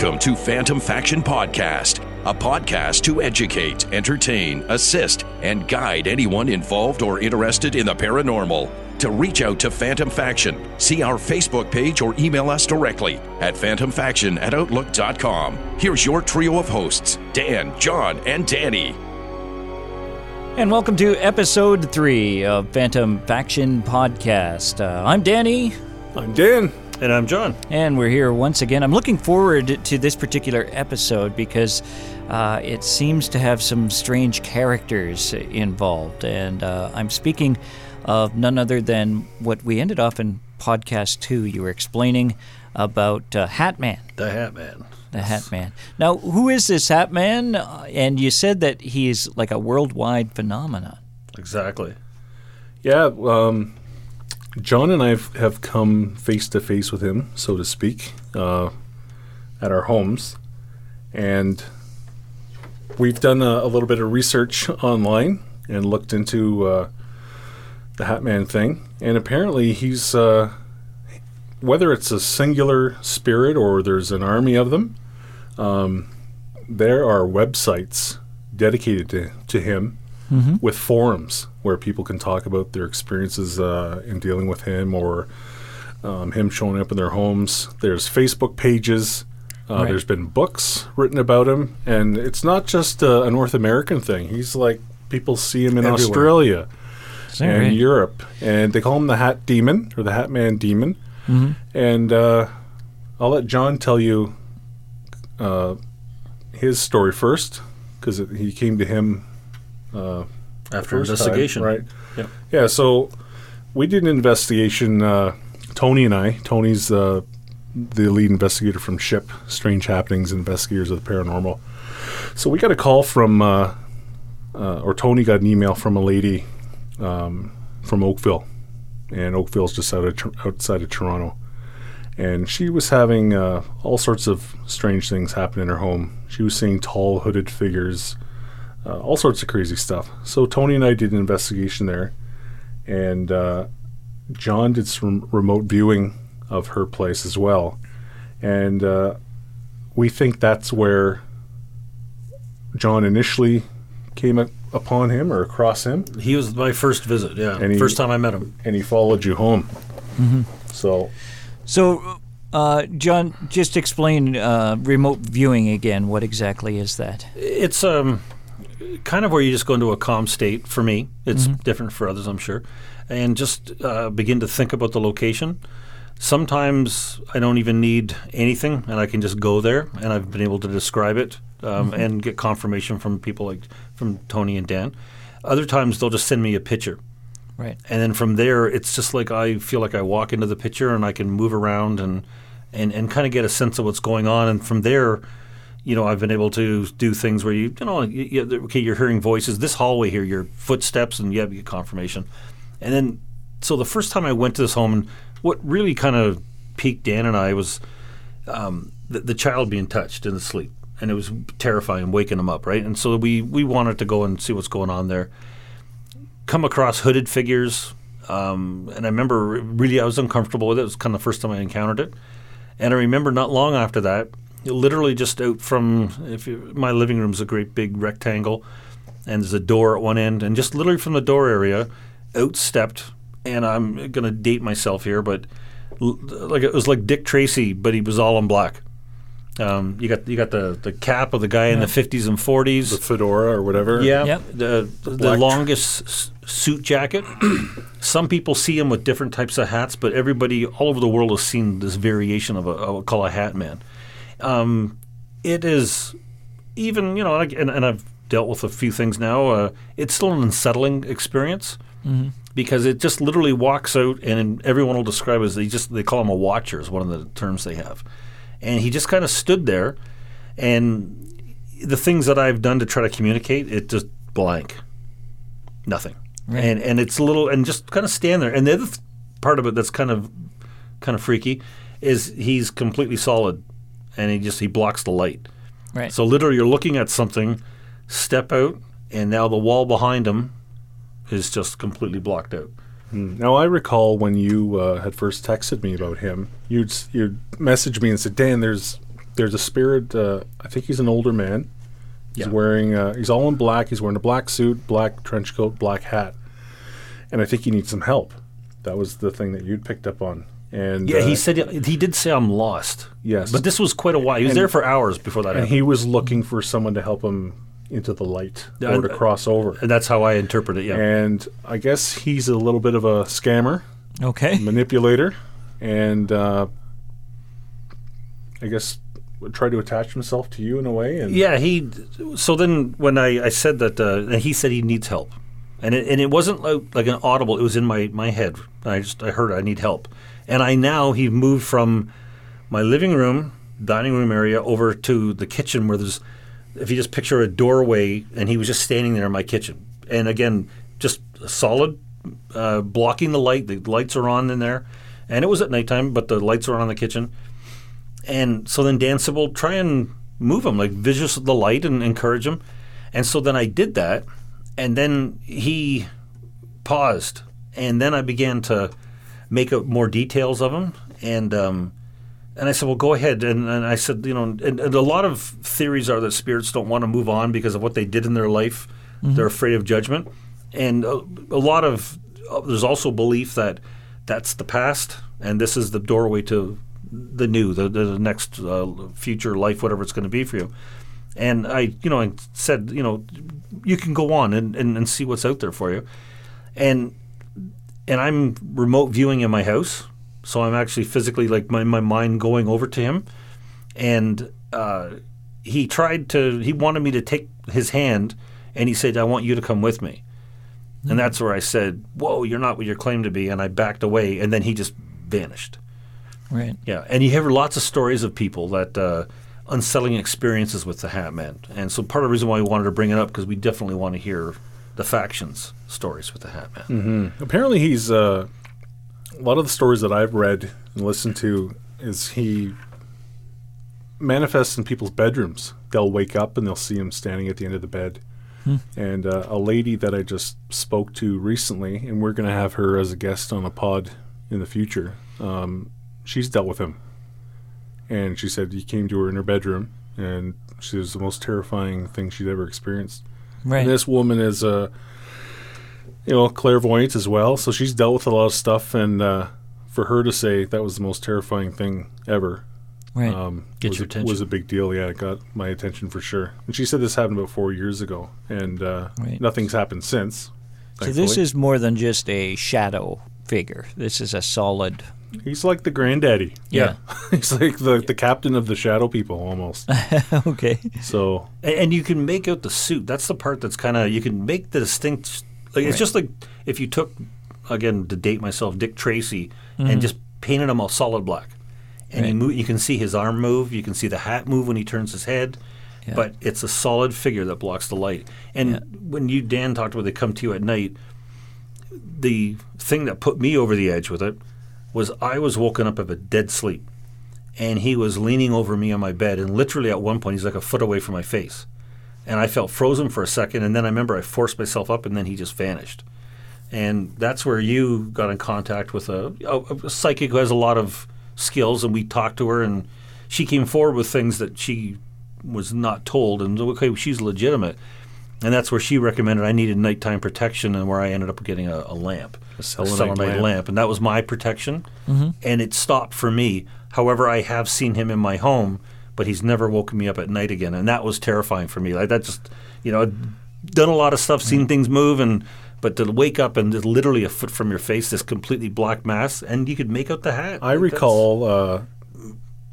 Welcome to Phantom Faction Podcast, a podcast to educate, entertain, assist, and guide anyone involved or interested in the paranormal. To reach out to Phantom Faction, see our Facebook page or email us directly at phantomfaction at outlook.com. Here's your trio of hosts Dan, John, and Danny. And welcome to episode three of Phantom Faction Podcast. Uh, I'm Danny, I'm Dan. And I'm John. and we're here once again. I'm looking forward to this particular episode because uh, it seems to have some strange characters involved. And uh, I'm speaking of none other than what we ended off in podcast two. You were explaining about uh, Hat Man. The Hat Man. The Hat Man. Now, who is this Hat Man? Uh, And you said that he's like a worldwide phenomenon. Exactly. Yeah, um, John and I have, have come face to face with him, so to speak, uh, at our homes, and we've done a, a little bit of research online and looked into uh, the Hat Man thing, and apparently he's uh, whether it's a singular spirit or there's an army of them. Um, there are websites dedicated to, to him with forums where people can talk about their experiences uh, in dealing with him or um, him showing up in their homes. There's Facebook pages. Uh, Right. There's been books written about him, and it's not just uh, a North American thing. He's like people see him in Everywhere. Australia and right? Europe, and they call him the Hat Demon or the Hat Man Demon. And uh, I'll let John tell you uh, his story first because he came to him uh, After investigation. time, right? Yep. Yeah. So we did an investigation. Uh, Tony and I. Tony's uh, the lead investigator from SHIP, Strange Happenings Investigators of the Paranormal. So we got a call from, uh, uh, or Tony got an email from a lady um, from Oakville, and Oakville's just out of, outside of Toronto. And she was having uh, all sorts of strange things happen in her home. She was seeing tall hooded figures, uh, all sorts of crazy stuff. So Tony and I did an investigation there, and uh, John did some remote viewing of her place as well, and uh, we think that's where John initially came up upon him or across him, He was my first visit, yeah. And he- first time I met him. and he followed you home. So So, uh, John, just explain uh, remote viewing again. What exactly is that? It's um, kind of where you just go into a calm state for me. It's different for others, I'm sure. And just uh, begin to think about the location. Sometimes I don't even need anything, and I can just go there, and I've been able to describe it um, and get confirmation from people like from Tony and Dan. Other times they'll just send me a picture. Right. and then from there it's just like I feel like I walk into the picture and I can move around and and, and kind of get a sense of what's going on and from there you know I've been able to do things where you you know you, you, okay you're hearing voices this hallway here your footsteps and yeah you get confirmation. And then so the first time I went to this home and what really kind of piqued Dan and I was um, the, the child being touched in the sleep and it was terrifying waking him up right? And so we we wanted to go and see what's going on there. Come across hooded figures, um, and I remember really I was uncomfortable with it. It was kind of the first time I encountered it, and I remember not long after that, literally just out from if you, my living room's a great big rectangle, and there's a door at one end, and just literally from the door area, out stepped, and I'm gonna date myself here, but l- like it was like Dick Tracy, but he was all in black. Um, you got you got the, the cap of the guy in the 50s and 40s. the fedora or whatever. Yeah, Yep. the the black tr- longest s- suit jacket. Some people see him with different types of hats, but everybody all over the world has seen this variation of a of what call a hat man. Um, it is even you know, and, and I've dealt with a few things now. Uh, it's still an unsettling experience because it just literally walks out, and everyone will describe it as they just they call him a watcher is one of the terms they have, and he just kind of stood there, and the things that I've done to try to communicate, it just blank, nothing, Right. and and it's a little and just kind of stand there. And the other th- part of it that's kind of kind of freaky is he's completely solid, and he just he blocks the light. Right. So literally, you're looking at something, step out, and now the wall behind him is just completely blocked out. Now I recall when you uh, had first texted me about him, you'd s- you'd messaged me and said, "Dan, there's there's a spirit. Uh, I think he's an older man. He's Yeah. wearing. Uh, he's all in black. He's wearing a black suit, black trench coat, black hat, and I think he needs some help. That was the thing that you'd picked up on. And Yeah, uh, he said he did say I'm lost. Yes. but this was quite a while. He was And- there for hours before that and happened. he was looking for someone to help him into the light Yeah, or to cross over. and that's how I interpret it. Yeah. And I guess he's a little bit of a scammer, Okay. manipulator, and uh, I guess would try to attach himself to you in a way. And Yeah, he. So then, when I, I said that, uh, and he said he needs help, and it, and it wasn't like, like an audible. It was in my, my head. I just I heard I need help, and I now he moved from my living room, dining room area over to the kitchen where there's, if you just picture a doorway, and he was just standing there in my kitchen, and again, just solid, uh, blocking the light. The lights are on in there, and it was at nighttime, but the lights are on in the kitchen. And so then Dan said, "Well, try and move him, like visualize the light and encourage him." And so then I did that, and then he paused, and then I began to make up more details of them. and um, and I said, "Well, go ahead." And, and I said, "You know," and, and a lot of theories are that spirits don't want to move on because of what they did in their life. They're afraid of judgment, and a, a lot of uh, there's also belief that that's the past, and this is the doorway to the new, the, the next uh, future life, whatever it's going to be for you. And I, you know, I said, you know, you can go on and, and, and see what's out there for you. And and I'm remote viewing in my house, so I'm actually physically like my, my mind going over to him. And uh, he tried to, he wanted me to take his hand, and he said, "I want you to come with me." And that's where I said, "Whoa, you're not what you claim to be," and I backed away, and then he just vanished. Right. Yeah, and you hear lots of stories of people that uh, unsettling experiences with the Hat Man, and so part of the reason why we wanted to bring it up because we definitely want to hear the factions stories with the Hat Man. apparently he's uh, a lot of the stories that I've read and listened to is he manifests in people's bedrooms. They'll wake up and they'll see him standing at the end of the bed. And uh, a lady that I just spoke to recently, and we're going to have her as a guest on a pod in the future. Um, she's dealt with him, and she said he came to her in her bedroom, and she was the most terrifying thing she'd ever experienced. Right. And this woman is a, you know, clairvoyant as well, so she's dealt with a lot of stuff, and uh, for her to say that was the most terrifying thing ever right. um, Get was, your a, attention. was a big deal. Yeah, it got my attention for sure. And she said this happened about four years ago, and uh, Right. nothing's happened since. so this is more than just a shadow figure. This is a solid. He's like the granddaddy. Yeah. he's like the the captain of the shadow people almost. okay. so And, and you can make out the suit. That's the part that's kind of you can make the distinct. Like it's just like if you took again to date myself, Dick Tracy, Mm-hmm. and just painted him all solid black, and you Right. move, you can see his arm move, you can see the hat move when he turns his head, Yeah. but it's a solid figure that blocks the light. And Yeah. when you Dan talked about they come to you at night, the thing that put me over the edge with it was I was woken up of a dead sleep and he was leaning over me on my bed and literally at one point he's like a foot away from my face. And i felt frozen for a second and then i remember i forced myself up and then he just vanished. And that's where you got in contact with a, a, a psychic who has a lot of skills and we talked to her and she came forward with things that she was not told and okay she's legitimate. And that's where she recommended I needed nighttime protection, and where I ended up getting a, a lamp, a selenite lamp. lamp. and that was my protection. And it stopped for me. However, I have seen him in my home, but he's never woken me up at night again, and that was terrifying for me. Like that, just you know, I'd done a lot of stuff, seen things move, and but to wake up and literally a foot from your face, this completely black mass, and you could make out the hat. I Like, recall uh,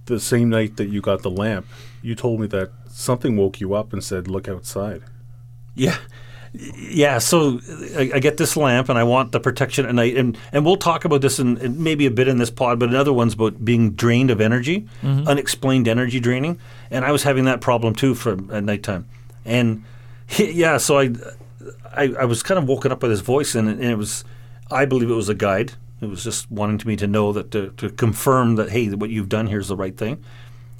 the same night that you got the lamp. You told me that something woke you up and said, "Look outside." Yeah. Yeah, so I, I get this lamp and I want the protection at night. And, and we'll talk about this in, in maybe a bit in this pod, but another ones about being drained of energy, mm-hmm. unexplained energy draining. And I was having that problem too for at nighttime. And yeah, so I, I, I was kind of woken up by this voice, and, and it was, I believe it was a guide. It was just wanting to me to know that to, to confirm that, hey, what you've done here is the right thing.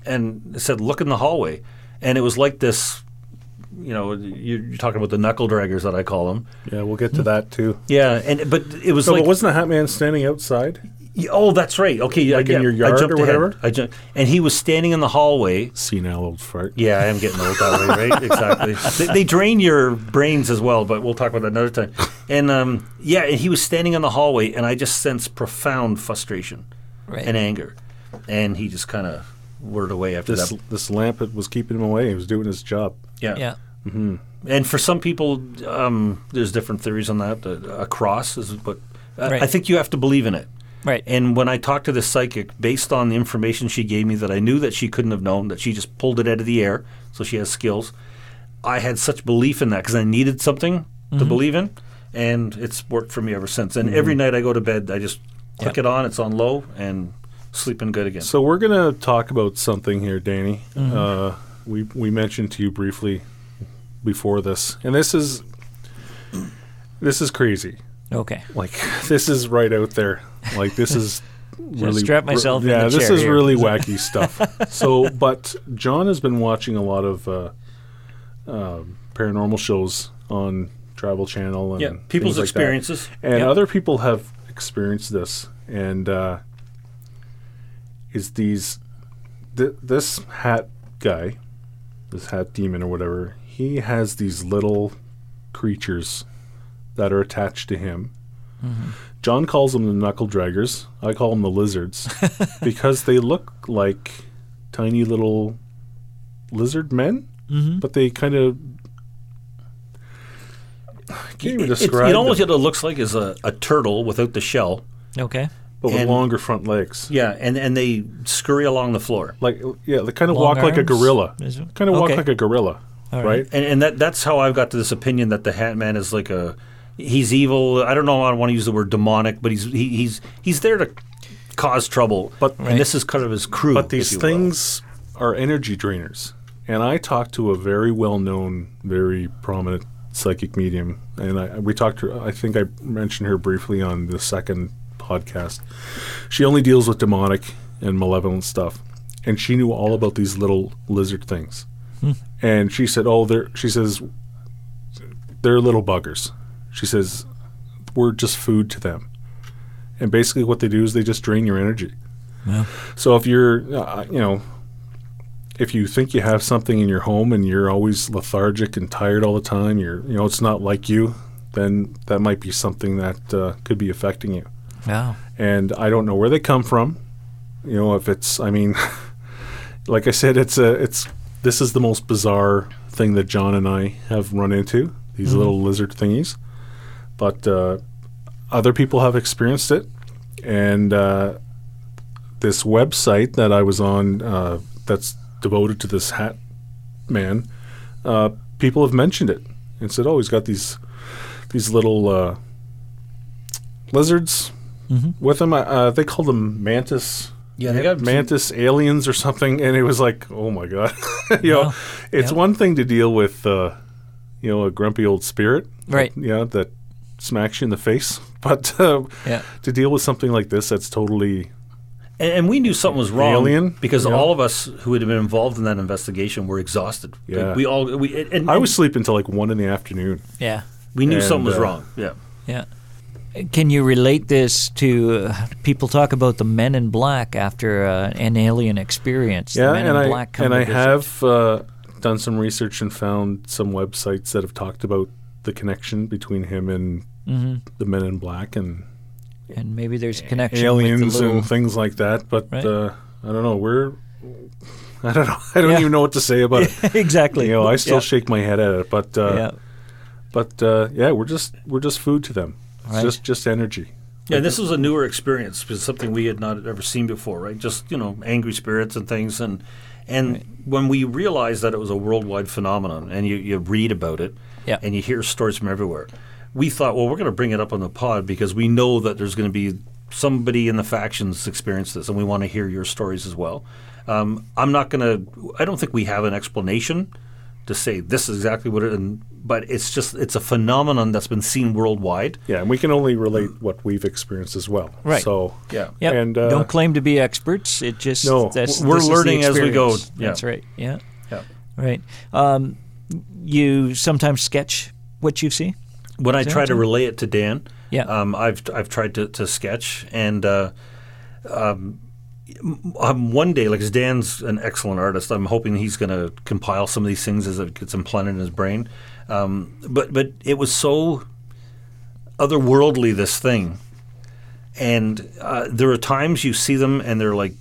And it said, look in the hallway. And it was like this you know, you're, you're talking about the knuckle draggers that I call them. Yeah, we'll get to that too. Yeah, and but it was So, like but wasn't the Hat Man standing outside? Yeah, oh, that's right. Okay, yeah, Like in yeah, your yard I jumped or ahead. whatever? I jumped, and he was standing in the hallway. Senile old fart. Yeah, I am getting old that way, right? Exactly. They, they drain your brains as well, but we'll talk about that another time. And um, yeah, and he was standing in the hallway, and I just sensed profound frustration Right. and anger, and he just kind of whirred away after This that. this lamp it was keeping him away. He was doing his job. Yeah. Yeah. Mm-hmm. And for some people, um, there's different theories on that. A, a cross is, but I, Right. I think you have to believe in it. Right. And when I talked to this psychic, based on the information she gave me that I knew that she couldn't have known, that she just pulled it out of the air, so she has skills, I had such belief in that because I needed something to mm-hmm. believe in, and it's worked for me ever since. And mm-hmm. every night I go to bed, I just click it on, it's on low, and sleeping good again. So we're gonna talk about something here, Danny. Uh, we we mentioned to you briefly before this, and this is this is crazy. Okay. Like this is right out there. Like this is really strap myself Yeah, this is here. really wacky stuff. So, but John has been watching a lot of uh, um paranormal shows on Travel Channel and yeah, people's like that. experiences. And Yep. other people have experienced this, and uh, is these th- this hat guy, this hat demon or whatever. He has these little creatures that are attached to him. Mm-hmm. John calls them the knuckle draggers. I call them the lizards because they look like tiny little lizard men, mm-hmm. but they kind of. Can't even It- it's- describe. it almost them. what it looks like is a, a turtle without the shell. Okay. But with and- longer front legs. Yeah, and, and they scurry along the floor. Like yeah, they kind of Long walk like a gorilla. Kind of walk okay. like a gorilla, All right? right. And, and that that's how I've got to this opinion that the Hat Man is like a he's evil. I don't know. I don't want to use the word demonic, but he's he, he's he's there to cause trouble. But- and this is kind of his crew. But if these you will. things are energy drainers. And I talked to a very well-known, very prominent psychic medium, and I, we talked to. I think I mentioned her briefly on the second podcast. She only deals with demonic and malevolent stuff, and she knew all about these little lizard things. And she said, "Oh, they're," she says, "they're little buggers." She says, "We're just food to them." And basically, what they do is they just drain your energy. So if you're, uh, you know, if you think you have something in your home and you're always lethargic and tired all the time, you're, you know, it's not like you, then that might be something that uh, could be affecting you. Wow. And I don't know where they come from. You know, if it's, I mean, like I said, it's a, it's, this is the most bizarre thing that John and I have run into. These little lizard thingies, but uh, other people have experienced it, and uh, this website that I was on uh, that's devoted to this hat man, uh, people have mentioned it and said, "Oh, he's got these these little uh, lizards with them. Uh, they called them mantis. Yeah, they got- mantis aliens or something, and it was like, oh my god, you know, it's Yep. one thing to deal with, uh, you know, a grumpy old spirit, Right. Yeah, that smacks you in the face, but uh, Yeah. to deal with something like this, that's totally and, and we knew something was wrong Alien? because Yeah. all of us who had been involved in that investigation were exhausted. Yeah. we all we and, and I was sleeping until like one in the afternoon. Yeah. we knew and, something was uh, wrong. Yeah. Yeah. Can you relate this to uh, people talk about the Men in Black after uh, an alien experience? Yeah, the Men and in I and I have uh, done some research and found some websites that have talked about the connection between him and Mm-hmm. the Men in Black and and maybe there's a connection aliens with the little, and things like that. But Right. uh, I don't know. We're I don't know. I don't Yeah. even know what to say about it. exactly. You know, I still yeah. shake my head at it. But uh, yeah. but uh, yeah, we're just we're just food to them. Right. just just energy. Yeah, this was a newer experience because something we had not ever seen before, right? Just you know, angry spirits and things, and and when we realized that it was a worldwide phenomenon, and you, you read about it, Yeah. and you hear stories from everywhere, we thought, well, we're going to bring it up on the pod because we know that there's going to be somebody in the factions experience this, and we want to hear your stories as well. Um, I'm not going to. I don't think we have an explanation to say this is exactly what it. And, but it's just it's a phenomenon that's been seen worldwide. Yeah, and we can only relate what we've experienced as well. Right. So Yeah. Yep. And, uh, don't claim to be experts. It just No, that's, we're this is the learning as we go. Yeah. That's right. Yeah. Yeah. Right. Um, you sometimes sketch what you see. when I try to relay it to Dan, Yeah. um, I've I've tried to, to sketch, and uh, um, one day, like Dan's an excellent artist, I'm hoping he's going to compile some of these things as it gets implanted in his brain. Um, but but it was so otherworldly this thing, and uh, there are times you see them and they're like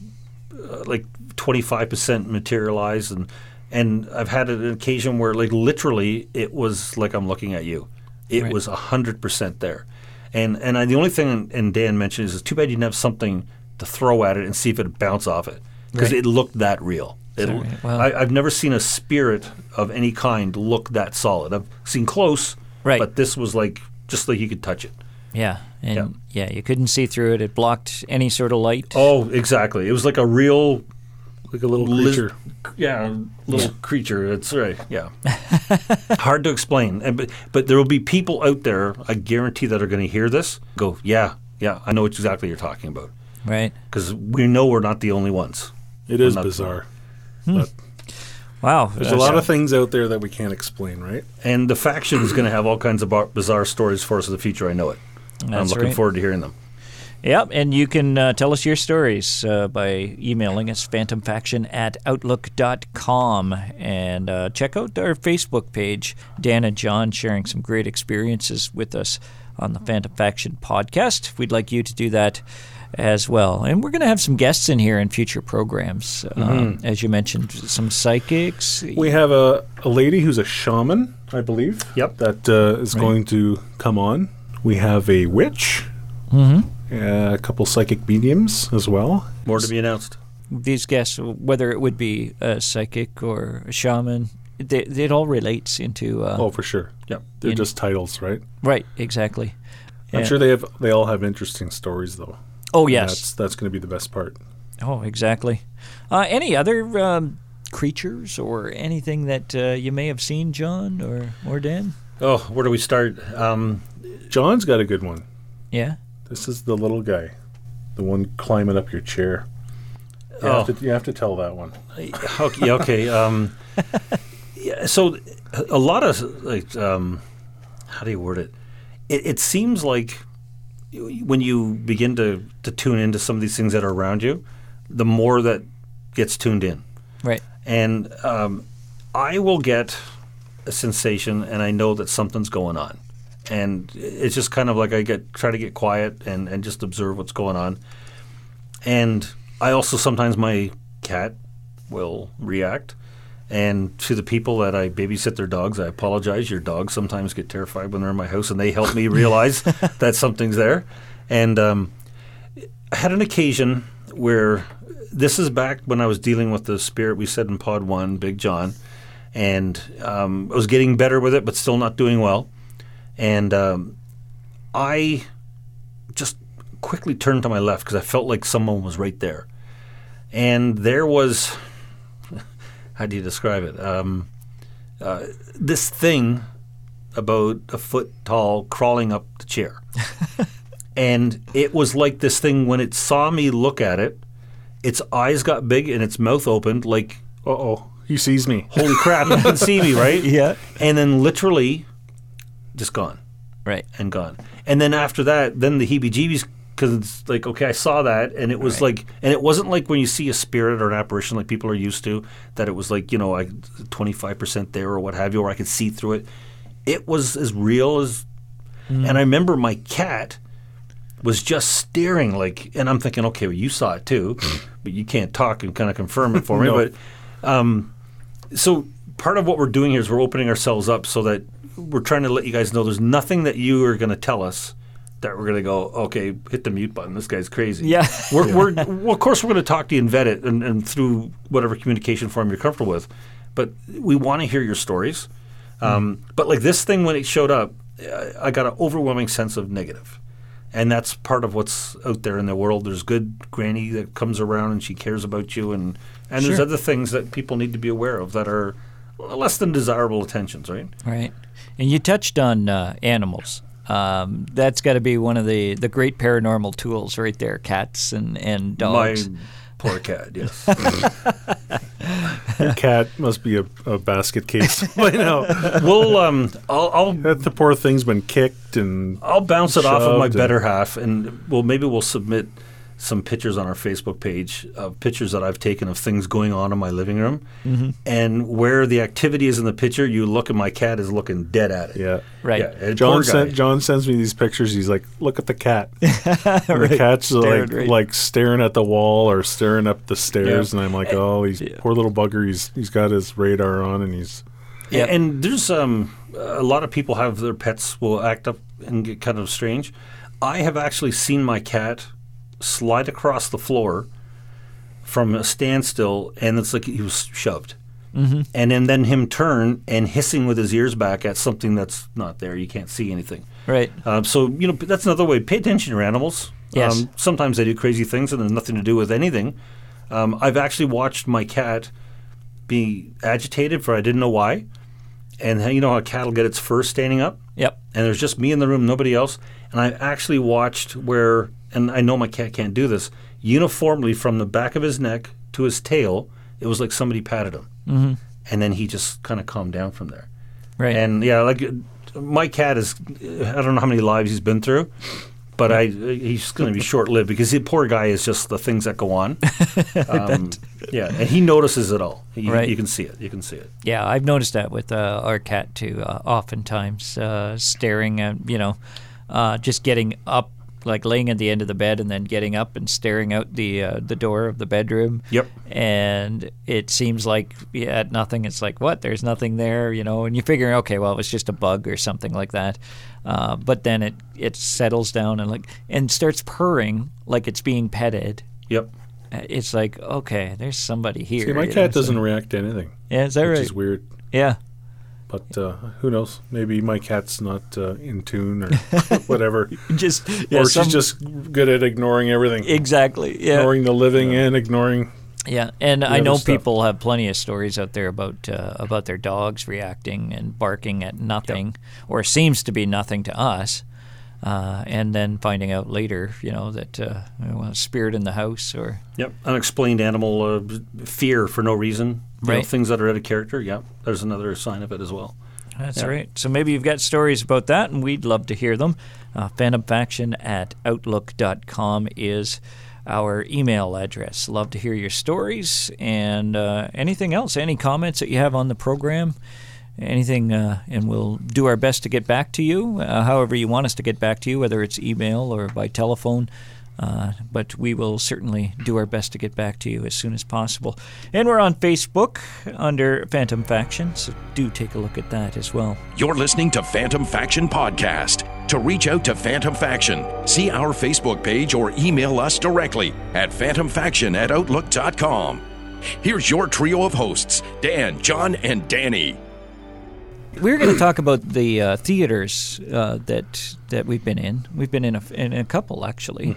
uh, like 25 percent materialized, and and I've had an occasion where like literally it was like I'm looking at you. It Right. was hundred percent there, and and I, the only thing and Dan mentioned is it's too bad you didn't have something to throw at it and see if it would bounce off it because Right. it looked that real. It, All right, well- I, I've never seen a spirit of any kind look that solid. I've seen close, Right. but this was like just like you could touch it. Yeah, and yeah. you couldn't see through it. It blocked any sort of light. Oh, exactly. It was like a real, Like a little Liz- creature. yeah, little creature. It's right. Yeah, hard to explain. And but but there will be people out there. I guarantee that are going to hear this. Go, yeah, yeah. I know exactly what exactly you're talking about Right. because we know we're not the only ones. It is not- bizarre. Hmm. But Wow. there's a lot of things out there that we can't explain, right? And the faction is going to have all kinds of bar- bizarre stories for us in the future. I know it. I'm looking right. forward to hearing them. Yep, and you can uh, tell us your stories uh, by emailing us, phantomfaction at outlook.com. And uh, check out our Facebook page. Dan and John sharing some great experiences with us on the Phantom Faction podcast. We'd like you to do that as well. And we're going to have some guests in here in future programs. Um, as you mentioned, some psychics. We have a, a lady who's a shaman, I believe. Yep. That uh, is going to come on. We have a witch. Mm-hmm. a couple psychic mediums as well. More to be announced. These guests, whether it would be a psychic or a shaman, they, it all relates into. Uh, Oh, for sure. Yep. They're In- just titles, right? Right, exactly. I'm Yeah. sure they have. They all have interesting stories, though. Oh And yes. That's that's going to be the best part. Oh, exactly. Uh, any other um, creatures or anything that uh, you may have seen, John or or Dan? Oh, where do we start? Um, John's got a good one. Yeah. This is the little guy, the one climbing up your chair. You, Oh. have, to, you have to tell that one. okay. okay. Um, yeah, so a lot of like, um, how do you word it? it? It seems like when you begin to, to tune into some of these things that are around you, the more that gets tuned in. Right. And um, I will get a sensation, and I know that something's going on. And it's just kind of like I get try to get quiet and, and just observe what's going on. And I also sometimes my cat will react. And to the people that I babysit their dogs, I apologize. Your dogs sometimes get terrified when they're in my house, and they help me realize that something's there. And um, I had an occasion where this is back when I was dealing with the spirit we said in Pod One, Big John, and um, I was getting better with it, but still not doing well. And um, I just quickly turned to my left because I felt like someone was right there, and there was how do you describe it? Um, uh, this thing about a foot tall crawling up the chair. and it was like this thing when it saw me look at it, its eyes got big and its mouth opened like, Uh oh, he sees me. holy crap, you can see me, right? Yeah. And then literally just gone Right. and gone. And then after that, then the heebie-jeebies because it's like okay, I saw that, and it was like, and it wasn't like when you see a spirit or an apparition like people are used to, that it was like you know like twenty five percent there or what have you, or I could see through it. It was as real as, and I remember my cat was just staring like, and I'm thinking, okay, well you saw it too, but you can't talk and kind of confirm it for me, No. but. Um, so part of what we're doing here is we're opening ourselves up so that we're trying to let you guys know there's nothing that you are going to tell us that we're going to go okay hit the mute button this guy's crazy Yeah. we're, we're well, of course we're going to talk to you and vet it and, and through whatever communication form you're comfortable with but we want to hear your stories um, but like this thing when it showed up I- I got an overwhelming sense of negative and that's part of what's out there in the world. There's good granny that comes around and she cares about you, and and there's other things that people need to be aware of that are less than desirable attentions, right? Right. And you touched on uh, animals. Um, that's got to be one of the, the great paranormal tools right there cats and, and dogs. My poor cat, yes. Your cat must be a, a basket case by now. we'll um, I'll I'll, That the poor thing's been kicked and I'll bounce it off of my better half, and well, maybe we'll submit some pictures on our Facebook page of pictures that I've taken of things going on in my living room. Mm-hmm. And where the activity is in the picture, you look and my cat is looking dead at it. Yeah. Right. Yeah, John poor sent, John sends me these pictures. He's like, "Look at the cat." And The cat's Staring like right- like staring at the wall or staring up the stairs, Yeah. and I'm like, "Oh, he's Yeah. poor little bugger. He's he's got his radar on, and he's Yeah. And there's um, a lot of people have their pets will act up and get kind of strange. I have actually seen my cat slide across the floor from a standstill, and it's like he was shoved. Mm-hmm. And then, then him turn and hissing with his ears back at something that's not there. You can't see anything. Right. Um, so you know that's another way. Pay attention to your animals. Yes. Um, sometimes they do crazy things and there's nothing to do with anything. Um, I've actually watched my cat be agitated for I didn't know why, and you know how a cat will get its fur standing up, Yep. and there's just me in the room, nobody else, and I've actually watched where, and I know my cat can't do this, uniformly from the back of his neck to his tail, it was like somebody patted him, mm-hmm. and then he just kind of calmed down from there. Right. And yeah, like my cat is, I don't know how many lives he's been through, but I he's going to be short lived because the poor guy is just the things that go on. Um, yeah, and he notices it all. You, Right. you can see it. You can see it. Yeah, I've noticed that with uh, our cat too. Uh, oftentimes, uh, staring at you know, uh, just getting up, like laying at the end of the bed, and then getting up and staring out the uh, the door of the bedroom. Yep. And it seems like yeah, at nothing. It's like what? There's nothing there, you know. And you figure, okay, well, it was just a bug or something like that. Uh, but then it it settles down and like and starts purring like it's being petted. Yep. Uh, It's like okay, there's somebody here. see, my you know, cat doesn't react to anything, Yeah, is that which right? is weird. Yeah. But uh, who knows? Maybe my cat's not uh, in tune or whatever, Just yeah, or some- she's just good at ignoring everything, exactly yeah ignoring the living and ignoring. yeah and i know stuff. people have plenty of stories out there about uh, about their dogs reacting and barking at nothing or seems to be nothing to us uh, and then finding out later you know that uh, well, a spirit in the house or Yep. Unexplained animal uh, fear for no reason. You know, things that are out of character. Yeah. There's another sign of it as well. That's Yeah. right. So maybe you've got stories about that, and we'd love to hear them. Uh, phantomfaction at outlook.com is our email address. Love to hear your stories and uh, anything else, any comments that you have on the program, anything, uh, and we'll do our best to get back to you, uh, however you want us to get back to you, whether it's email or by telephone. Uh, but we will certainly do our best to get back to you as soon as possible. And we're on Facebook under Phantom Faction, so do take a look at that as well. You're listening to Phantom Faction Podcast. To reach out to Phantom Faction, see our Facebook page or email us directly at phantomfaction at outlook.com. Here's your trio of hosts Dan, John, and Danny. We're going to talk about the uh, theaters uh, that that we've been in. We've been in a, in a couple actually.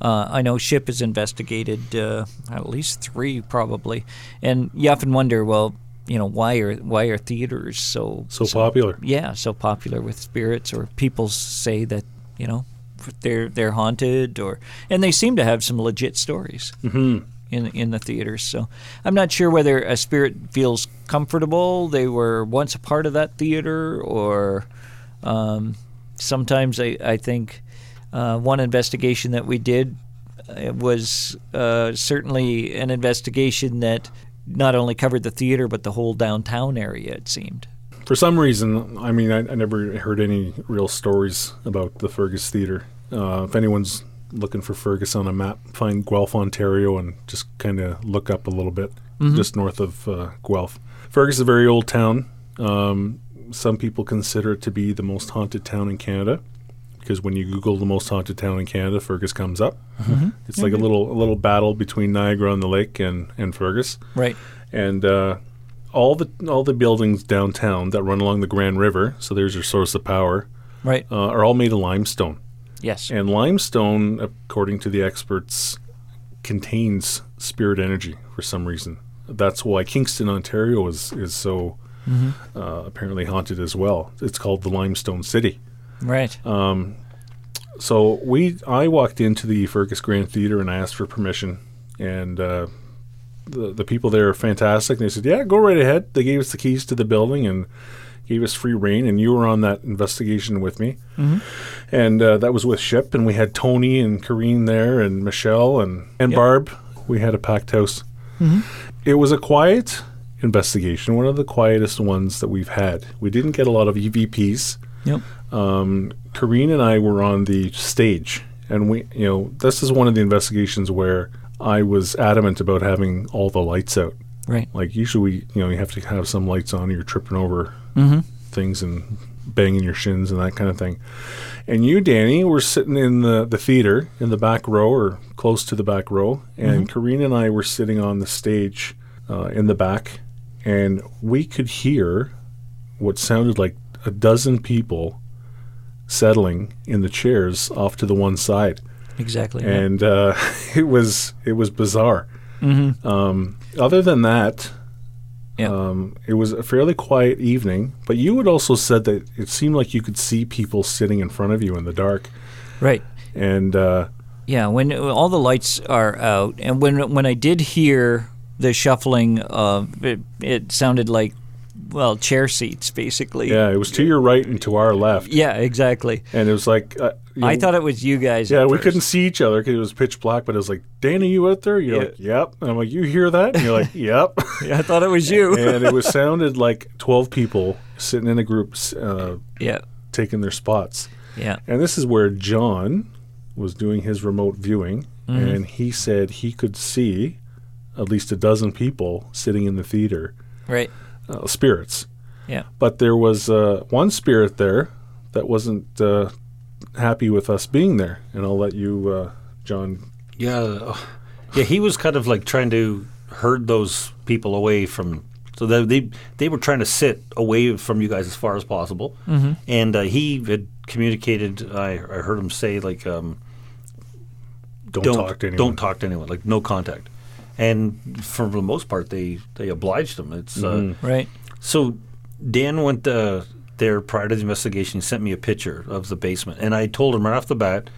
Uh, I know Ship has investigated uh, at least three probably, and you often wonder, well, you know, why are why are theaters so So popular. yeah, so popular with spirits, or people say that you know they're they're haunted, or and they seem to have some legit stories in in the theaters. So I'm not sure whether a spirit feels comfortable. They were once a part of that theater, or um, sometimes I I think uh, one investigation that we did uh, was uh, certainly an investigation that not only covered the theater but the whole downtown area. It seemed. For some reason, I mean, I, I never heard any real stories about the Fergus Theatre. Uh, if anyone's looking for Fergus on a map, find Guelph, Ontario, and just kind of look up a little bit, just north of uh, Guelph. Fergus is a very old town. Um, some people consider it to be the most haunted town in Canada because when you Google the most haunted town in Canada, Fergus comes up. It's like a little a little battle between Niagara on the Lake and, and Fergus Right. and uh, all the all the buildings downtown that run along the Grand River, so there's your source of power, Right. uh, are all made of limestone. Yes. And limestone, according to the experts, contains spirit energy for some reason. That's why Kingston, Ontario, is is so uh, apparently haunted as well. It's called the Limestone City. Right. Um, So we, I walked into the Fergus Grand Theater and I asked for permission, and uh, the the people there are fantastic. And they said, "Yeah, go right ahead." They gave us the keys to the building and gave us free rein, and you were on that investigation with me, and uh, that was with Ship, and we had Tony and Kareen there, and Michelle and and Yep. Barb. We had a packed house. It was a quiet investigation, one of the quietest ones that we've had. We didn't get a lot of EVPs. Yep. Um, Kareen and I were on the stage, and we, you know, this is one of the investigations where I was adamant about having all the lights out. Right. Like usually, we, you know, you have to have some lights on. You're tripping over Mm-hmm. things and banging your shins and that kind of thing. And you, Danny, were sitting in the, the theater in the back row or close to the back row, and Kareen and I were sitting on the stage uh, in the back, and we could hear what sounded like a dozen people settling in the chairs off to the one side, Exactly. yeah. and uh, it was it was bizarre. Mm-hmm. Um, other than that, Yeah. um, it was a fairly quiet evening. But you had also said that it seemed like you could see people sitting in front of you in the dark, right. and uh, Yeah, when all the lights are out, and when when I did hear the shuffling, uh, it, it sounded like, well, chair seats basically. yeah, it was to your right and to our left, Yeah, exactly. and it was like uh, you I know, thought it was you guys. Yeah, we first. couldn't see each other because it was pitch black. But it was like, Danny, you out there? You're Yeah. like, yep. And I'm like, you hear that? And you're like, yep. Yeah, I thought it was you. and it was sounded like 12 people sitting in a group uh, yeah, taking their spots. yeah, And this is where John was doing his remote viewing, Mm-hmm. and he said he could see at least a dozen people sitting in the theater, right. Uh, spirits. Yeah, But there was uh, one spirit there that wasn't uh, happy with us being there, and I'll let you, uh, John. Yeah, uh, yeah. He was kind of like trying to herd those people away from. So they they, they were trying to sit away from you guys as far as possible, mm-hmm. and uh, he had communicated. I, I heard him say like, um, Don't, "Don't talk to anyone. don't talk to anyone, like no contact." And for the most part, they they obliged them. It's uh, right. so Dan went uh, there prior to the investigation. He sent me a picture of the basement, and I told him right off the bat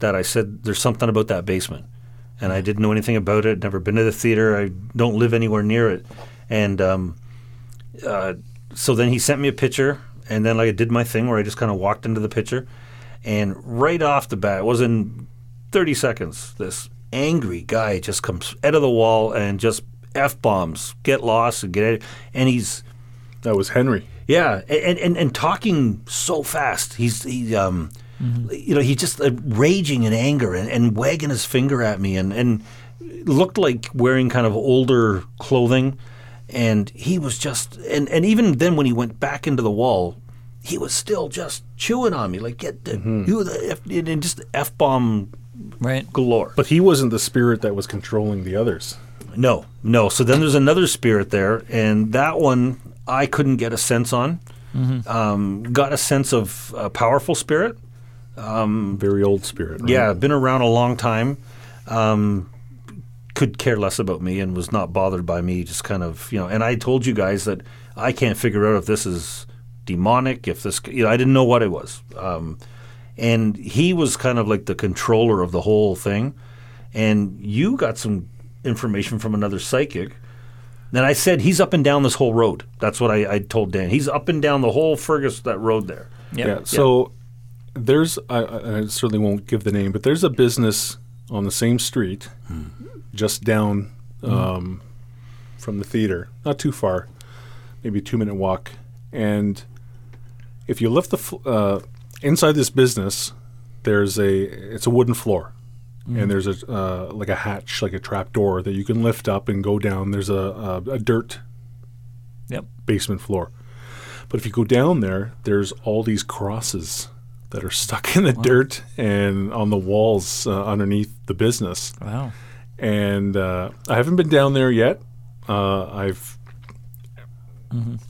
that I said there's something about that basement, and I didn't know anything about it. Never been to the theater. I don't live anywhere near it, and um, uh, so then he sent me a picture, and then like I did my thing where I just kind of walked into the picture, and right off the bat, it was in 30 seconds. This angry guy just comes out of the wall and just f bombs, get lost and get, it, and he's That was Henry. yeah, and and, and talking so fast. He's he um, you know, he's just uh, raging in anger and, and wagging his finger at me and and looked like wearing kind of older clothing, and he was just and and even then when he went back into the wall. He was still just chewing on me, like get the you the f and just f bomb Right. galore. But he wasn't the spirit that was controlling the others. No, no. So then there's another spirit there, and that one I couldn't get a sense on. Um, got a sense of a powerful spirit. Very old spirit. Right? Yeah, been around a long time. Um, could care less about me and was not bothered by me. Just kind of, you know. And I told you guys that I can't figure out if this is demonic, if this, you know, I didn't know what it was. And he was kind of like the controller of the whole thing. And you got some information from another psychic. Then I said he's up and down this whole road. That's what I, I told Dan. He's up and down the whole Fergus that road there. Yeah. Yeah. So there's, I, I I certainly won't give the name, but there's a business on the same street, just down um, from the theater, not too far, maybe a two minute walk. And if you lift the fl- uh, inside this business, there's a it's a wooden floor, and there's a uh, like a hatch, like a trap door that you can lift up and go down. There's a, a, a dirt Yep. basement floor. But if you go down there, there's all these crosses that are stuck in the dirt and on the walls uh, underneath the business. Wow. And uh, I haven't been down there yet. Uh, I've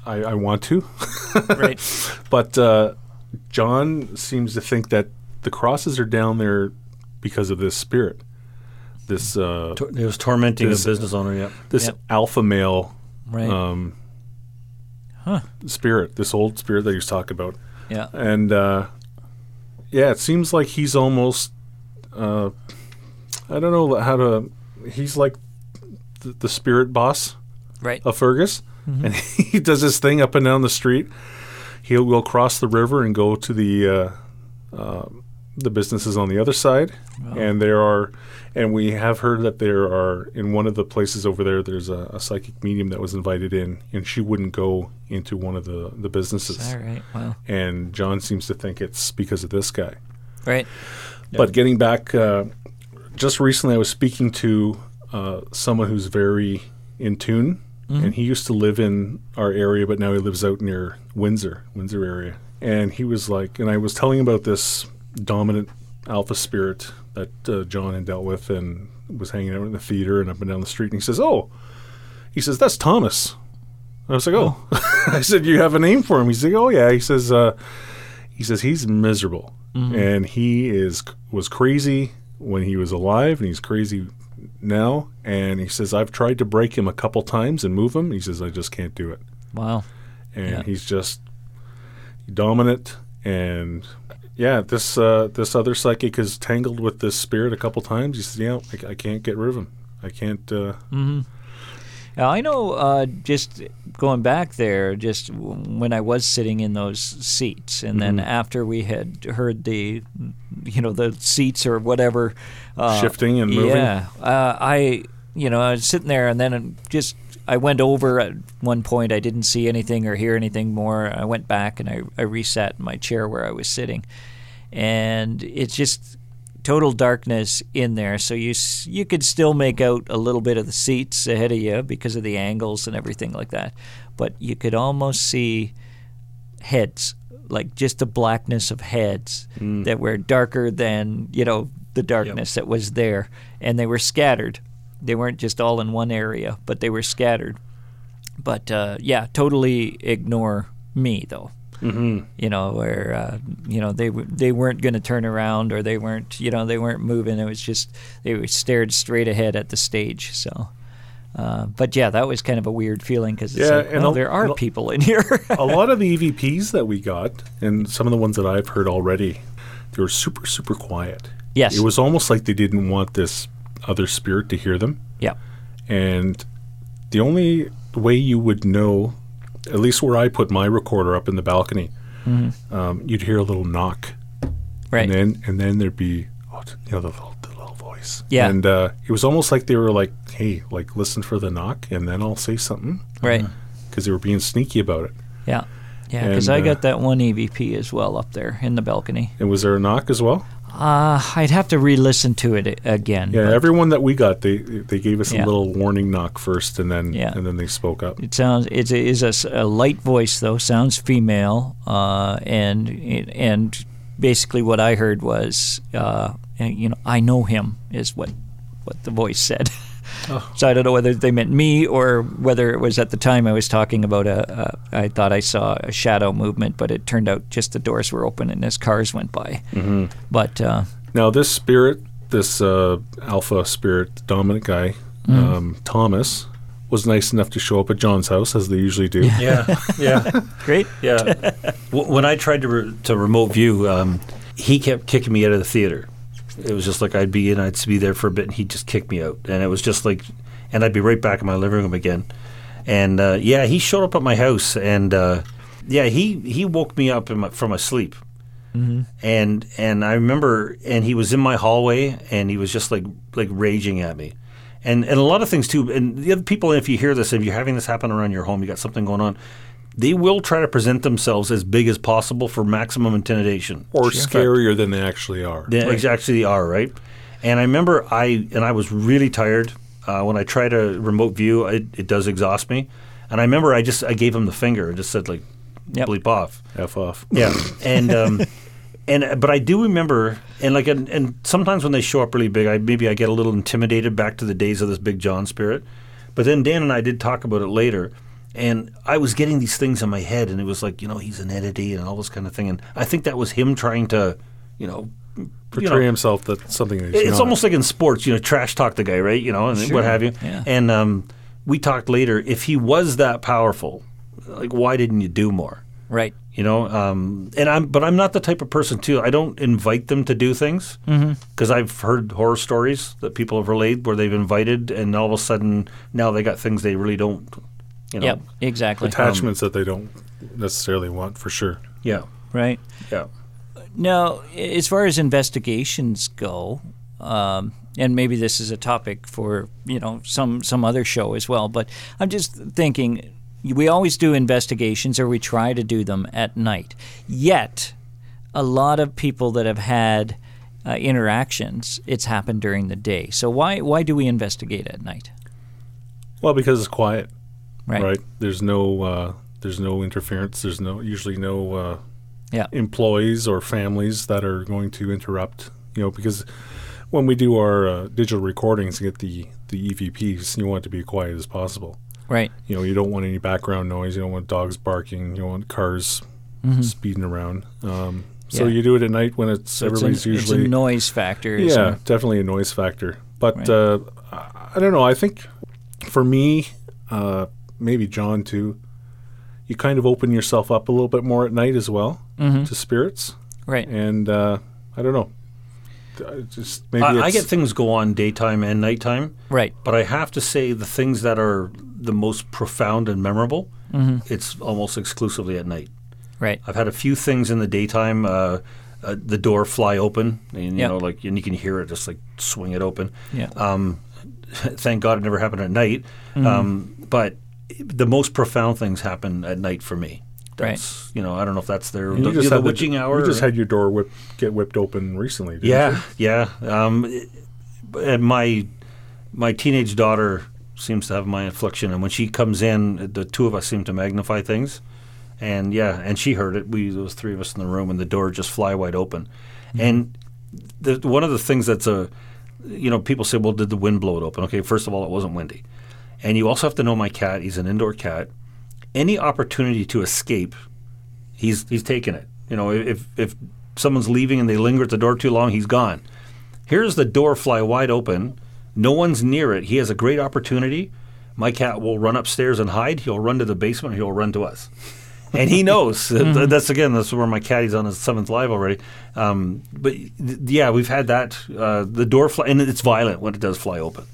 I, I want to, Right. but uh, John seems to think that the crosses are down there because of this spirit, this uh, Tor- It was tormenting This- a business owner. Yeah. this Yep. alpha male Right. um, Huh. spirit, this old spirit that he was talking about. yeah. and uh, yeah, it seems like he's almost. Uh, I don't know how to. He's like the, the spirit boss Right. of Fergus, and he does his thing up and down the street. He'll go across the river and go to the uh, uh, the businesses on the other side, and there are, and we have heard that there are in one of the places over there. There's a, a psychic medium that was invited in, and she wouldn't go into one of the the businesses. All right. Well, And John seems to think it's because of this guy. right. But getting back, uh, just recently I was speaking to uh, someone who's very in tune, and he used to live in our area, but now he lives out near Windsor, Windsor area. And he was like, and I was telling him about this dominant alpha spirit that uh, John had dealt with and was hanging out in the theater and up and down the street. And he says, "Oh," he says, "That's Thomas." I was like, "Oh," I said, "You have a name for him?" He's like, "Oh yeah." He says, uh, "He says he's miserable." and he is was crazy when he was alive and he's crazy now and he says i've tried to break him a couple times and move him he says i just can't do it Wow. and Yeah. he's just dominant and yeah this uh, this other psychic is tangled with this spirit a couple times he says yeah i, I can't get rid of him i can't uh, Now, I know uh, just going back there, just w- when I was sitting in those seats, and then Mm-hmm. after we had heard the, you know, the seats or whatever uh, Shifting and moving? Yeah, uh, I, you know, I was sitting there, and then just I went over at one point. I didn't see anything or hear anything more. I went back and I, I resat in my chair where I was sitting, and it's just total darkness in there. So you you could still make out a little bit of the seats ahead of you because of the angles and everything like that, but you could almost see heads, like just the blackness of heads that were darker than you know the darkness that was there, and they were scattered. They weren't just all in one area, but they were scattered. But uh, yeah, totally ignore me though. Mm-hmm. You know, where uh, you know they w- they weren't going to turn around or they weren't you know they weren't moving. It was just they stared straight ahead at the stage. So. Uh, but yeah, that was kind of a weird feeling because Yeah, like, and well, a- there are people in here. a lot of the evps that we got and some of the ones that i've heard already they were super super quiet Yes. it was almost like they didn't want this other spirit to hear them yeah, and the only way you would know, at least where I put my recorder up in the balcony, um, you'd hear a little knock, Mm-hmm. right. and then and then there'd be oh, you know the little, the little voice, Yeah. and uh, it was almost like they were like, hey, like listen for the knock, and then I'll say something, right. because they were being sneaky about it. Yeah. Yeah, because I uh, got that one EVP as well up there in the balcony. And was there a knock as well? Uh, I'd have to re-listen to it again. Yeah, everyone that we got, they they gave us Yeah. a little warning knock first, and then Yeah. and then they spoke up. It sounds it is a light voice though. Sounds female, uh, and and basically what I heard was, uh, you know, I know him is what what the voice said. So I don't know whether they meant me or whether it was at the time I was talking about a. a I thought I saw a shadow movement, but it turned out just the doors were open and his cars went by. Mm-hmm. But uh, Now, this spirit, this uh, alpha spirit dominant guy, Mm. um, Thomas, was nice enough to show up at John's house as they usually do. Yeah, yeah, great. yeah. When I tried to re- to remote view, um, he kept kicking me out of the theater. It was just like I'd be in, I'd be there for a bit, and he'd just kick me out, and it was just like, and I'd be right back in my living room again. And uh, yeah, he showed up at my house, and uh, yeah, he he woke me up in my, from my sleep. And and I remember, and he was in my hallway, and he was just like like raging at me, and and a lot of things too. And the other people, if you hear this, if you're having this happen around your home, you got something going on, they will try to present themselves as big as possible for maximum intimidation. Or scarier than they actually are. They actually are right. And I remember I and I was really tired uh, when I try to remote view. It, it does exhaust me, and I remember I just I gave him the finger and just said like, Yep. bleep off. F off. Yeah, and um, and but I do remember, and like, and, and sometimes when they show up really big, I maybe I get a little intimidated back to the days of this Big John spirit. But then Dan and I did talk about it later, and I was getting these things in my head, and it was like, you know, he's an entity and all this kind of thing, and I think that was him trying to, you know. Portray you know, himself that something that he's it's not. almost like in sports, you know, trash talk the guy, right? You know, and Sure, what have you. yeah. And um, we talked later. If he was that powerful, like, why didn't you do more? Right. You know, um, and I'm, but I'm not the type of person too. I don't invite them to do things because I've heard horror stories that people have relayed where they've invited, and all of a sudden now they got things they really don't. You know, Yep. Exactly. attachments that they don't necessarily want for sure. Yeah, right? yeah. Now, as far as investigations go, um, and maybe this is a topic for you know some some other show as well, but I'm just thinking we always do investigations or we try to do them at night. Yet, a lot of people that have had uh, interactions, it's happened during the day. So why why do we investigate at night? Well, because it's quiet, Right. right? There's no uh, there's no interference. There's no usually no uh, Yeah. employees or families that are going to interrupt. You know, because when we do our uh, digital recordings, get the the EVPs, you want it to be quiet as possible. Right. You know, you don't want any background noise. You don't want dogs barking. You don't want cars speeding around. Um, so Mm-hmm. Yeah. you do it at night when it's So it's, everybody's a, usually it's a noise factor. yeah, definitely a noise factor. But Right. uh, I I don't know. I think for me, uh, maybe John too, you kind of open yourself up a little bit more at night as well Mm-hmm. to spirits, Right. and uh, I don't know. Uh, Just maybe I, I get things go on daytime and nighttime, Right. but I have to say the things that are the most profound and memorable, Mm-hmm. it's almost exclusively at night. Right. I've had a few things in the daytime. Uh, uh, the door fly open, and you Yeah. know, like, and you can hear it just like swing it open. Yeah. Um, thank God it never happened at night. Mm-hmm. Um, but the most profound things happen at night for me. Right. You know, I don't know if that's their the, you just the had witching the, hour. You just or- had your door whip, get whipped open recently. Didn't yeah, You? yeah. Um, it- and my my teenage daughter seems to have my affliction, and when she comes in, the two of us seem to magnify things. And yeah, and she heard it. We there was three of us in the room, and the door just fly wide open. And the, one of the things that's a, you know, people say, well, did the wind blow it open? Okay, first of all, it wasn't windy, and you also have to know my cat. He's an indoor cat. Any opportunity to escape, he's he's taken it. You know, if if someone's leaving and they linger at the door too long, he's gone. Here's the door fly wide open. No one's near it. He has a great opportunity. My cat will run upstairs and hide. He'll run to the basement. He'll run to us. And he knows. Th- That's again. That's where my cat. He's on his seventh live already. Um, but yeah, we've had that. Uh, the door fly, and it's violent when it does fly open.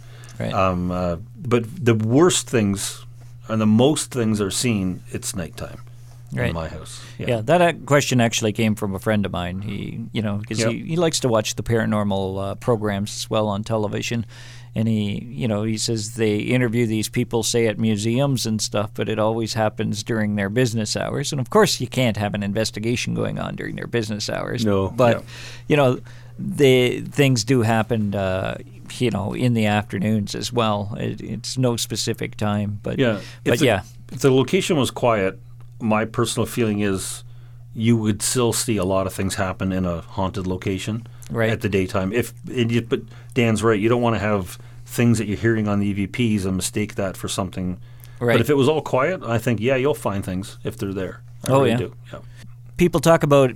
Right. Um, uh, but the worst things and the most things are seen. It's nighttime Right. in my house. Yeah, that uh, question actually came from a friend of mine. He, you know, because Yep. he, he likes to watch the paranormal uh, programs as well on television, and he, you know, he says they interview these people, say at museums and stuff, but it always happens during their business hours. And of course, you can't have an investigation going on during their business hours. No. but Yeah. you know, the things do happen. Uh, you know, in the afternoons as well. It, it's no specific time, but Yeah. but if the, yeah, If the location was quiet, my personal feeling is you would still see a lot of things happen in a haunted location Right. at the daytime. If and you, but Dan's right. You don't want to have things that you're hearing on the EVPs and mistake that for something. Right. But if it was all quiet, I think yeah, you'll find things if they're there. I Oh, really yeah. do. Yeah. People talk about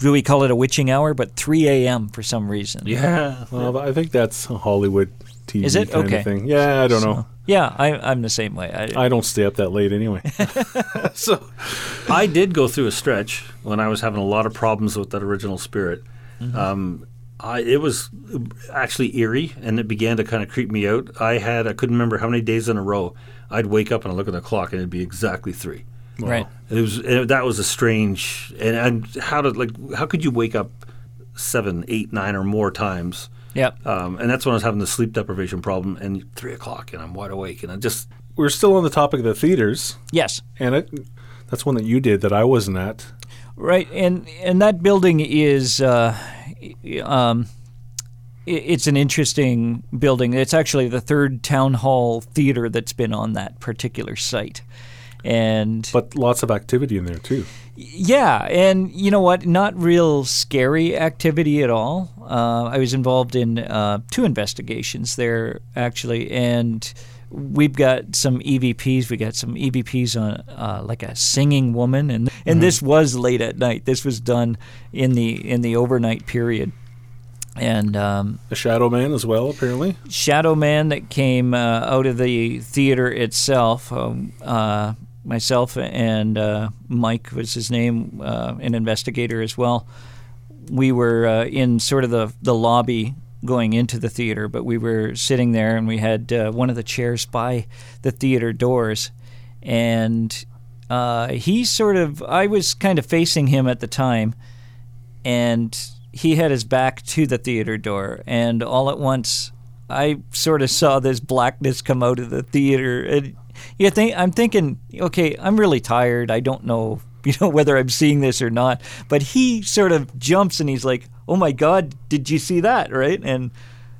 do we call it a witching hour but 3 a.m for some reason Yeah. Well, I think that's Hollywood TV Is it? kind Okay. of thing. Yeah, I don't know. yeah I, i'm the same way I, I don't stay up that late anyway. so I did go through a stretch when I was having a lot of problems with that original spirit. Um, I, it was actually eerie, and it began to kind of creep me out. I had I couldn't remember how many days in a row I'd wake up and I look at the clock, and it'd be exactly three. Right It was it, that was a strange and, and how did like how could you wake up seven, eight, nine or more times? yeah Um, and that's when I was having the sleep deprivation problem. And three o'clock, and I'm wide awake, and I just we're still on the topic of the theaters, yes and it, that's one that you did that I wasn't at. right and and that building is uh, um, it's an interesting building it's actually the third town hall theater that's been on that particular site and But lots of activity in there too. Yeah, and you know what? Not real scary activity at all. Uh, I was involved in uh, two investigations there actually, and we've got some EVPs. We got some EVPs on uh, like a singing woman, and and this was late at night. This was done in the in the overnight period, and. Um, The Shadow Man as well, apparently. Shadow Man that came uh, out of the theater itself. Um, uh, myself and uh, Mike was his name, uh, an investigator as well. We were uh, in sort of the the lobby going into the theater, but we were sitting there and we had uh, one of the chairs by the theater doors, and uh, he sort of, I was kind of facing him at the time, and he had his back to the theater door, and all at once, I sort of saw this blackness come out of the theater, you think I'm thinking, okay, I'm really tired. I don't know, you know, whether I'm seeing this or not. But he sort of jumps and he's like, "Oh my God, did you see that?" Right? And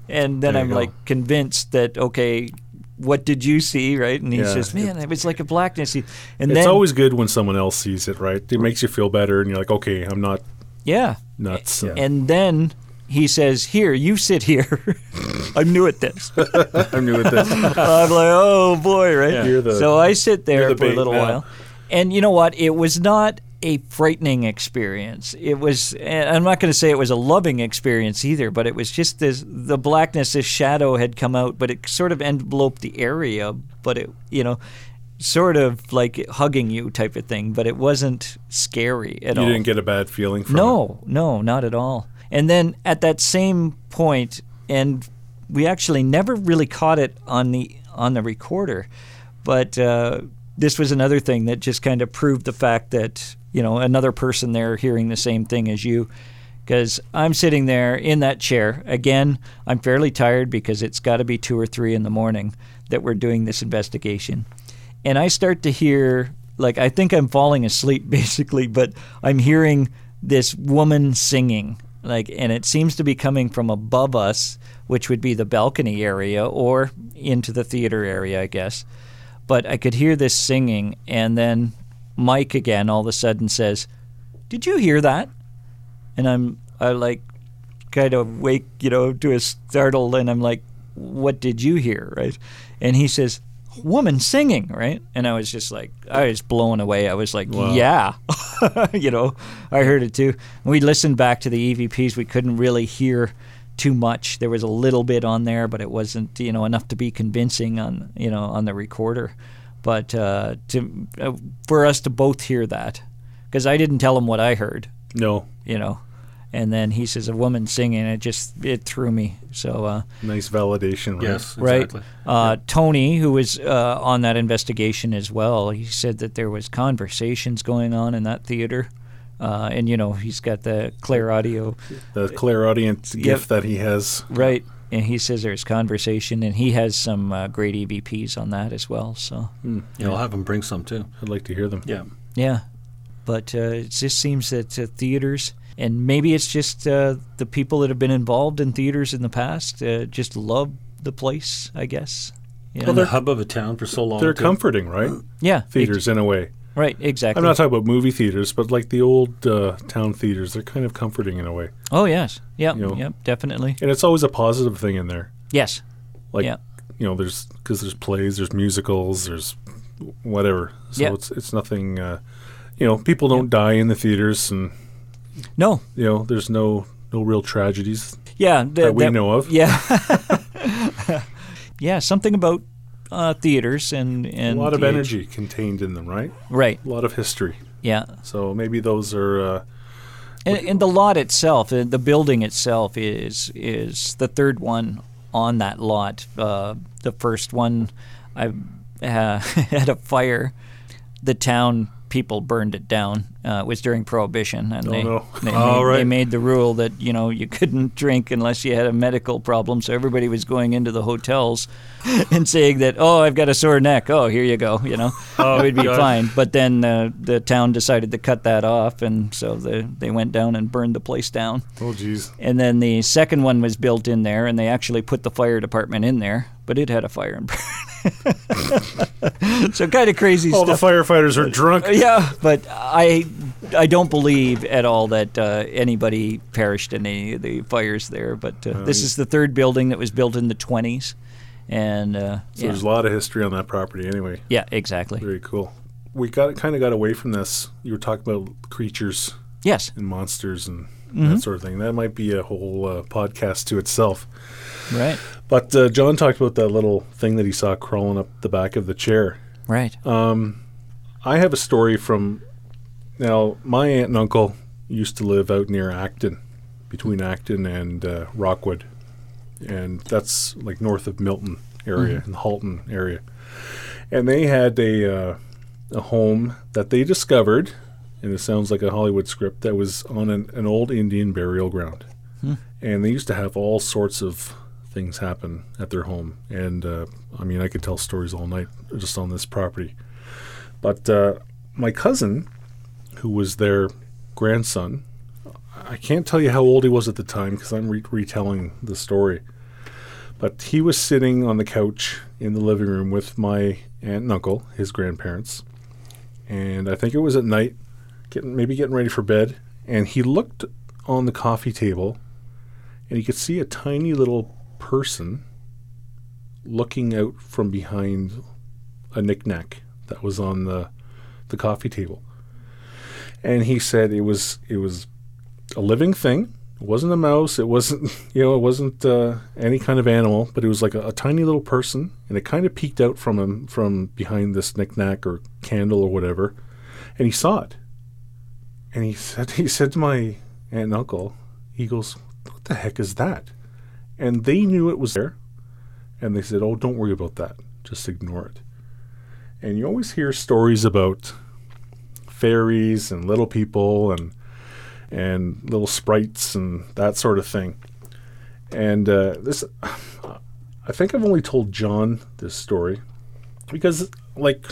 and then I'm go. like convinced that okay, what did you see? Right? And he's Yeah, just, man, it was like a blackness. He- And It's then always good when someone else sees it, right? It makes you feel better, and you're like, okay, I'm not yeah. nuts. And then he says, "Here, you sit here." I'm new at this. I'm new at this. I'm like, oh boy, right? You're the- so I sit there the for a little now. while, and you know what? It was not a frightening experience. It was. I'm not going to say it was a loving experience either, but it was just this the blackness, this shadow had come out, but it sort of enveloped the area, but it, you know. Sort of like hugging you type of thing, but it wasn't scary at You all. You didn't get a bad feeling from it. No, no, not at all. And then at that same point, and we actually never really caught it on the on the recorder, but uh, this was another thing that just kind of proved the fact that you know another person there hearing the same thing as you. Because I'm sitting there in that chair again. I'm fairly tired because it's got to be two or three in the morning that we're doing this investigation and I start to hear like I think I'm falling asleep basically, but I'm hearing this woman singing like and it seems to be coming from above us, which would be the balcony area or into the theater area, I guess. But I could hear this singing and then Mike again all of a sudden says, "Did you hear that?" And I'm I like kind of wake, you know, to a startle, and I'm like, "What did you hear?" Right? And he says, "Woman singing," right? And I was just like, I was blown away. I was like, "Yeah," you know, I heard it too. We listened back to the EVPs. We couldn't really hear too much. There was a little bit on there, but it wasn't, you know, enough to be convincing on, you know, on the recorder. But uh, to uh, for us to both hear that, because I didn't tell him what I heard No. you know. And then he says a woman singing. It just it threw me. So uh, Nice validation, right? Yes, right, exactly. uh, Tony, who was uh, on that investigation as well, he said that there was conversations going on in that theater, uh, and you know he's got the clear audio, The clairaudient gift that he has. right? And he says there's conversation, and he has some uh, great EVPs on that as well. So Yeah, I'll have him bring some too. I'd like to hear them. Yeah. yeah, but uh, it just seems that uh, theaters. And maybe it's just uh, the people that have been involved in theaters in the past uh, just love the place, I guess. You know? And the hub of a town for so long. They're too. comforting, right? yeah, Theaters, in a way. right? Exactly. I'm not talking about movie theaters, but like the old uh, town theaters, they're kind of comforting in a way. oh yes, yep, You know. yep, definitely. And it's always a positive thing in there. Yes, Like, Yeah. you know, there's because there's plays, there's musicals, there's whatever. So Yeah. it's it's nothing. Uh, you know, people don't die in the theaters, and no, you know, there's no no real tragedies yeah, th- that we know of. Yeah, yeah, something about uh, theaters and A lot of energy contained in them, right? right? A lot of history. Yeah, So maybe those are. Uh, and, and the lot itself, uh, the building itself, is is the third one on that lot. Uh, the first one, I uh, had a fire. The town people burned it down. Uh, it was during Prohibition, and Oh, they no. they, made, right. they made the rule that you know you couldn't drink unless you had a medical problem. So everybody was going into the hotels and saying that, oh, I've got a sore neck. Oh, here you go. You know, Oh, it would be God. fine. But then uh, the town decided to cut that off, and so the, they went down and burned the place down. oh, geez. And then the second one was built in there, and they actually put the fire department in there, but it had a fire and burn. so kind of crazy All the firefighters are drunk. yeah, but I I don't believe at all that uh, anybody perished in any of the fires there. But uh, this is the third building that was built in the 20s, and uh, So yeah. there's a lot of history on that property anyway. yeah, exactly. Very cool. We got kind of got away from this. You were talking about creatures Yes, and monsters and Mm-hmm. that sort of thing. That might be a whole uh, podcast to itself. right, But uh, John talked about that little thing that he saw crawling up the back of the chair. right. I have a story from now. My aunt and uncle used to live out near Acton, between Acton and uh, Rockwood, and that's like north of Milton area in the Halton area. And they had a uh, a home that they discovered, and it sounds like a Hollywood script, that was on an, an old Indian burial ground. And they used to have all sorts of things happen at their home. And uh, I mean, I could tell stories all night just on this property. But uh, my cousin, who was their grandson, I can't tell you how old he was at the time because I'm re- retelling the story. But he was sitting on the couch in the living room with my aunt and uncle, his grandparents. And I think it was at night, getting maybe getting ready for bed. And he looked on the coffee table and he could see a tiny little person looking out from behind a knickknack that was on the the coffee table. And he said it was it was a living thing. It wasn't a mouse. It wasn't you know it wasn't uh, any kind of animal, but it was like a, a tiny little person, and it kind of peeked out from him from behind this knickknack or candle or whatever, and he saw it. And he said he said to my aunt and uncle, he goes, "What the heck is that?" And they knew it was there, and they said, "Oh, don't worry about that. Just ignore it." And you always hear stories about fairies and little people and and little sprites and that sort of thing. And uh, this, I think I've only told John this story because, like,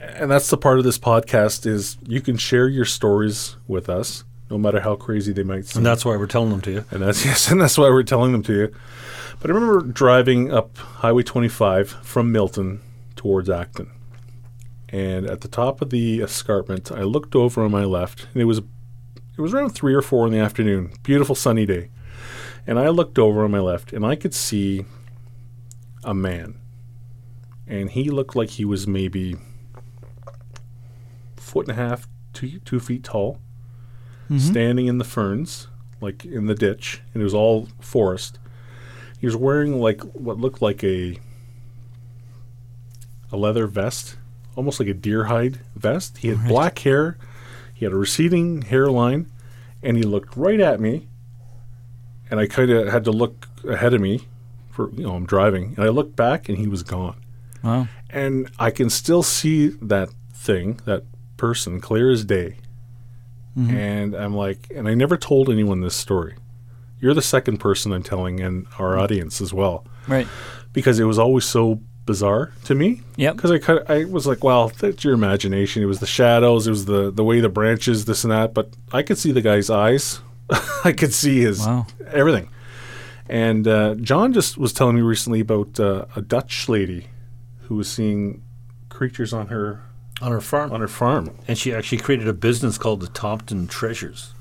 and that's the part of this podcast is you can share your stories with us, no matter how crazy they might seem. And that's why we're telling them to you. And that's yes, and that's why we're telling them to you. But I remember driving up Highway 25 from Milton towards Acton. And at the top of the escarpment, I looked over on my left, and it was it was around three or four in the afternoon, beautiful sunny day. And I looked over on my left, and I could see a man, and he looked like he was maybe foot and a half, two two feet tall, mm-hmm. standing in the ferns, like in the ditch, and it was all forest. He was wearing like what looked like a a leather vest, almost like a deer hide vest. He had black hair, he had a receding hairline, and he looked right at me. And I kind of had to look ahead of me for you know I'm driving, and I looked back, and he was gone. Wow. And I can still see that thing, that person, clear as day. And I'm like, and I never told anyone this story. You're the second person I'm telling, and our audience as well, Right. because it was always so bizarre to me. Yep. Because I kind of, I was like, well, that's your imagination. It was the shadows, it was the the way the branches, this and that. But I could see the guy's eyes. I could see his Wow. everything. And uh, John just was telling me recently about uh, a Dutch lady who was seeing creatures on her On her farm. on her farm. and she actually created a business called the Tompton Treasures.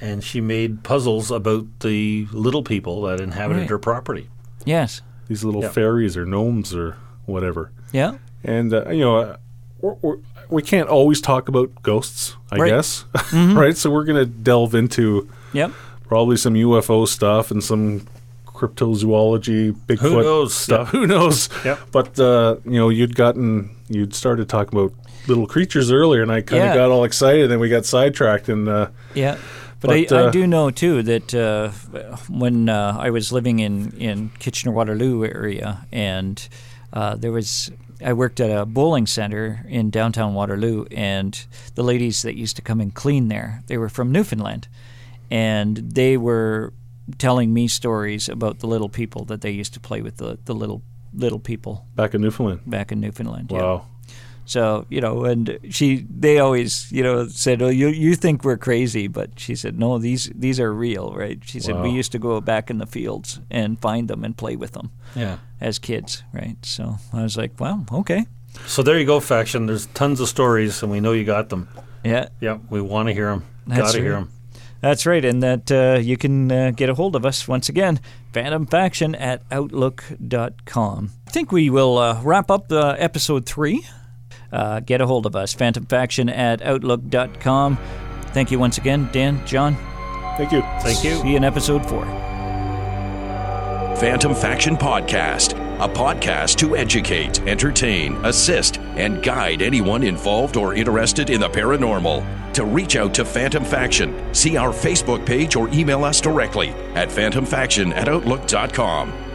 And she made puzzles about the little people that inhabited Right. her property. Yes. These little Yeah. fairies or gnomes or whatever. Yeah. And uh, you know, uh, we're, we're, we can't always talk about ghosts, I Right. guess, right? So we're gonna delve into Yep. probably some UFO stuff and some cryptozoology, Bigfoot knows? stuff. Who knows? Yep. But uh, you know, you'd gotten you'd started talking about little creatures earlier, and I kind of Yeah. got all excited, and then we got sidetracked. And uh, Yeah. But, But, I, I uh, do know too that uh, when uh, I was living in in Kitchener Waterloo area, and uh, there was I worked at a bowling center in downtown Waterloo, and the ladies that used to come and clean there, they were from Newfoundland, and they were telling me stories about the little people that they used to play with the the little little people back in Newfoundland, back in Newfoundland. yeah. wow, So you know, and she, they always, you know, said, "Oh, you you think we're crazy," but she said, "No, these these are real, right?" She said, "We used to go back in the fields and find them and play with them Yeah. as kids, right?" So I was like, "Wow, okay, So there you go, faction. There's tons of stories, and we know you got them. yeah, Yeah, we want to hear them. Got to hear them. That's right." And that uh, you can uh, get a hold of us once again, Phantom Faction at outlook.com. I think we will uh, wrap up uh, episode three. Uh, get a hold of us, Phantom Faction at outlook.com. Thank you once again, Dan, John. thank you, Thank you. See you in episode four. Phantom Faction Podcast, a podcast to educate, entertain, assist, and guide anyone involved or interested in the paranormal. To reach out to Phantom Faction, see our Facebook page or email us directly at phantomfaction at outlook.com.